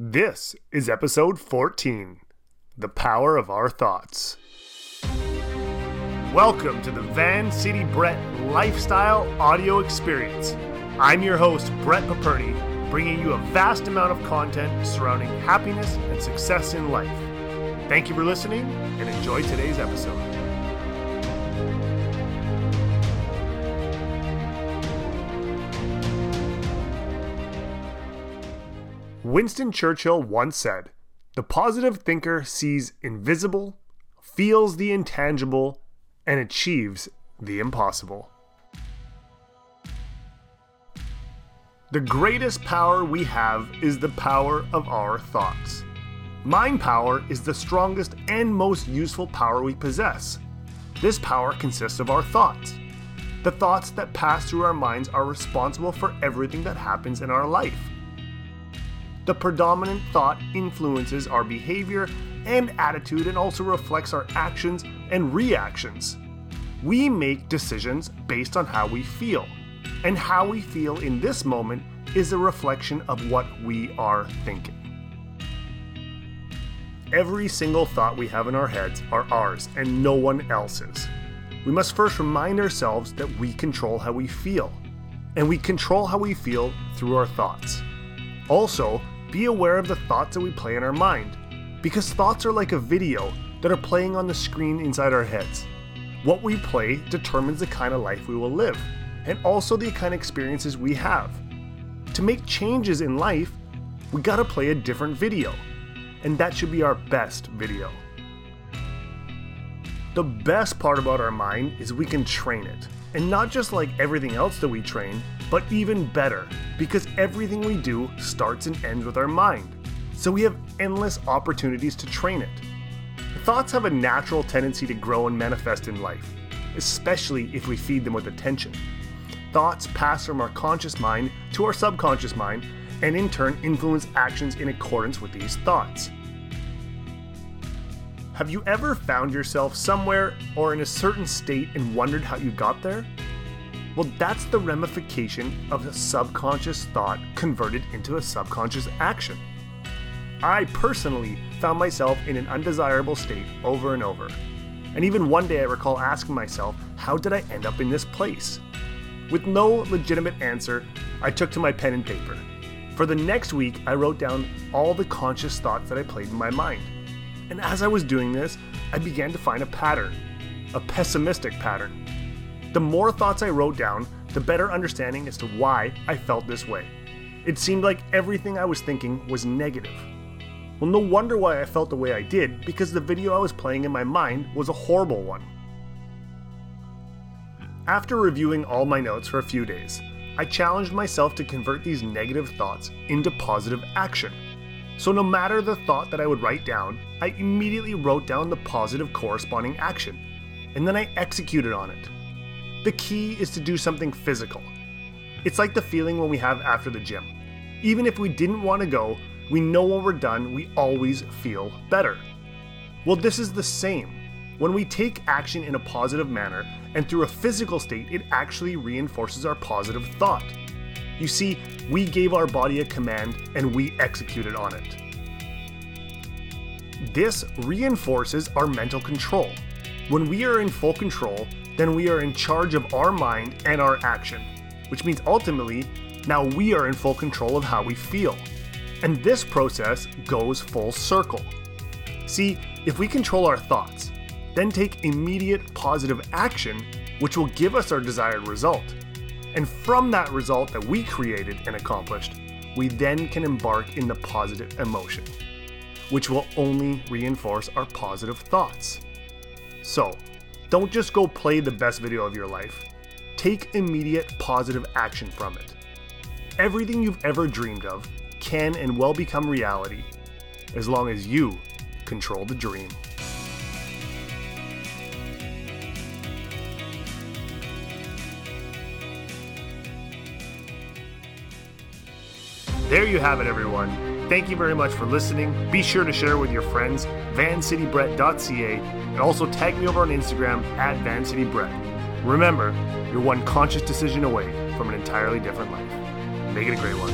This is episode 14 The Power of Our Thoughts. Welcome to the Van City Brett Lifestyle Audio Experience. I'm your host, Brett Paperny, bringing you a vast amount of content surrounding happiness and success in life. Thank you for listening and enjoy today's episode. Winston Churchill once said, The positive thinker sees invisible, feels the intangible, and achieves the impossible. The greatest power we have is the power of our thoughts. Mind power is the strongest and most useful power we possess. This power consists of our thoughts. The thoughts that pass through our minds are responsible for everything that happens in our life. The predominant thought influences our behavior and attitude and also reflects our actions and reactions. We make decisions based on how we feel, and how we feel in this moment is a reflection of what we are thinking. Every single thought we have in our heads are ours and no one else's. We must first remind ourselves that we control how we feel, and we control how we feel through our thoughts. Also, be aware of the thoughts that we play in our mind, because thoughts are like a video that are playing on the screen inside our heads. What we play determines the kind of life we will live, and also the kind of experiences we have. To make changes in life, we gotta play a different video, and that should be our best video. The best part about our mind is we can train it, and not just like everything else that we train, but even better, because everything we do starts and ends with our mind. So we have endless opportunities to train it. Thoughts have a natural tendency to grow and manifest in life, especially if we feed them with attention. Thoughts pass from our conscious mind to our subconscious mind, and in turn influence actions in accordance with these thoughts. Have you ever found yourself somewhere or in a certain state and wondered how you got there? Well, that's the ramification of a subconscious thought converted into a subconscious action. I personally found myself in an undesirable state over and over. And even one day I recall asking myself, how did I end up in this place? With no legitimate answer, I took to my pen and paper. For the next week, I wrote down all the conscious thoughts that I played in my mind. And as I was doing this, I began to find a pattern, a pessimistic pattern. The more thoughts I wrote down, the better understanding as to why I felt this way. It seemed like everything I was thinking was negative. Well, no wonder why I felt the way I did, because the video I was playing in my mind was a horrible one. After reviewing all my notes for a few days, I challenged myself to convert these negative thoughts into positive action. So, no matter the thought that I would write down, I immediately wrote down the positive corresponding action, and then I executed on it. The key is to do something physical. It's like the feeling when we have after the gym. Even if we didn't want to go, we know when we're done, we always feel better. Well, this is the same. When we take action in a positive manner and through a physical state, it actually reinforces our positive thought. You see, we gave our body a command and we executed on it. This reinforces our mental control. When we are in full control, then we are in charge of our mind and our action, which means ultimately, now we are in full control of how we feel. And this process goes full circle. See, if we control our thoughts, then take immediate positive action, which will give us our desired result. And from that result that we created and accomplished, we then can embark in the positive emotion, which will only reinforce our positive thoughts. So, don't just go play the best video of your life. Take immediate positive action from it. Everything you've ever dreamed of can and will become reality as long as you control the dream. There you have it, everyone. Thank you very much for listening. Be sure to share with your friends, vancitybrett.ca, and also tag me over on Instagram at vancitybrett. Remember, you're one conscious decision away from an entirely different life. Make it a great one.